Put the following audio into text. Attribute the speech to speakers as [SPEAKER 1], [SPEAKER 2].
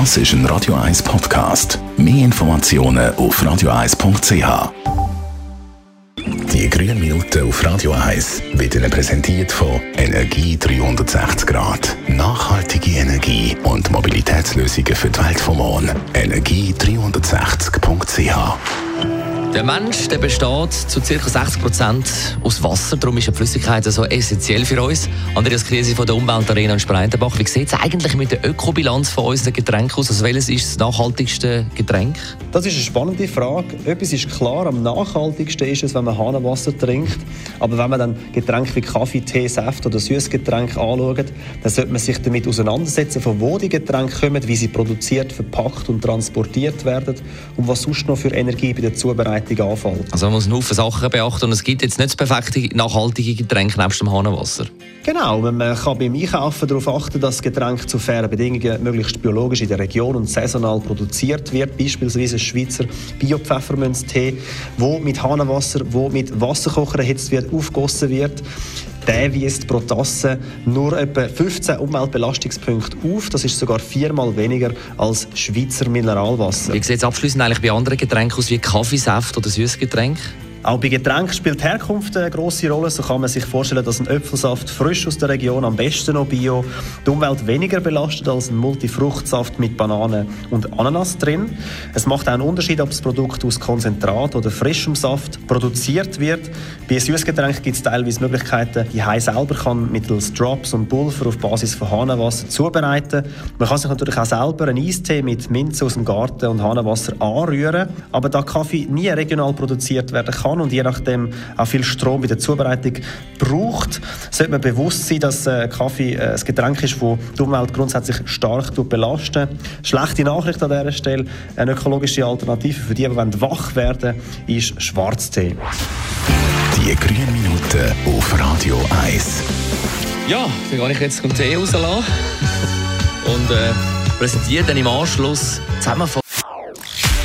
[SPEAKER 1] Das ist ein Radio 1 Podcast. Mehr Informationen auf radio1.ch. Die grünen Minuten auf Radio 1 werden präsentiert von Energie 360 Grad. Nachhaltige Energie und Mobilitätslösungen für die Welt vom Morgen. Energie360.ch
[SPEAKER 2] der Mensch der besteht zu ca. 60 Prozent aus Wasser. Darum ist die Flüssigkeit so essentiell für uns. Andreas Krise von der Umweltarena in Spreitenbach. Wie sieht es eigentlich mit der Ökobilanz von unseren Getränken aus? Also welches ist das nachhaltigste Getränk?
[SPEAKER 3] Das ist eine spannende Frage. Etwas ist klar, am nachhaltigsten ist es, wenn man Hahnenwasser trinkt. Aber wenn man dann Getränke wie Kaffee, Tee, Saft oder Süßgetränke anschaut, dann sollte man sich damit auseinandersetzen, von wo die Getränke kommen, wie sie produziert, verpackt und transportiert werden und was sonst noch für Energie bei der Zubereitung Verarbeitung anfällt.
[SPEAKER 2] Also man muss einen Haufen Sachen beachten und es gibt jetzt nicht das perfekte nachhaltige Getränk nebst dem Hahnenwasser.
[SPEAKER 3] Genau, man kann beim Einkaufen darauf achten, dass das Getränk zu fairen Bedingungen möglichst biologisch in der Region und saisonal produziert wird. Beispielsweise Schweizer Bio-Pfefferminztee, wo mit Hahnenwasser, wo mit Wasserkocher erhitzt wird, aufgossen wird der weist pro Tasse nur etwa 15 Umweltbelastungspunkte auf. Das ist sogar viermal weniger als Schweizer Mineralwasser.
[SPEAKER 2] Wie sieht es abschließend eigentlich bei anderen Getränken aus, wie Kaffeesaft oder Süßgetränk?
[SPEAKER 3] Auch bei Getränken spielt Herkunft eine grosse Rolle. So kann man sich vorstellen, dass ein Apfelsaft frisch aus der Region, am besten noch bio, die Umwelt weniger belastet als ein Multifruchtsaft mit Bananen und Ananas drin. Es macht auch einen Unterschied, ob das Produkt aus Konzentrat oder frischem Saft produziert wird. Bei Süßgetränken gibt es teilweise Möglichkeiten, die Hai selber kann mittels Drops und Pulver auf Basis von Hahnenwasser zubereiten. Man kann sich natürlich auch selber einen Eistee mit Minze aus dem Garten und Hahnenwasser anrühren. Aber da Kaffee nie regional produziert werden kann, kann und je nachdem auch viel Strom bei der Zubereitung braucht, sollte man bewusst sein, dass äh, Kaffee äh, ein Getränk ist, das die Umwelt grundsätzlich stark belastet. Schlechte Nachricht an dieser Stelle, eine ökologische Alternative für die, die wach werden wollen, ist Schwarztee.
[SPEAKER 1] Die grünen Minuten auf Radio 1.
[SPEAKER 2] Ja, dann gehe ich jetzt den Tee rauslassen und äh, präsentiere dann im Anschluss zusammen von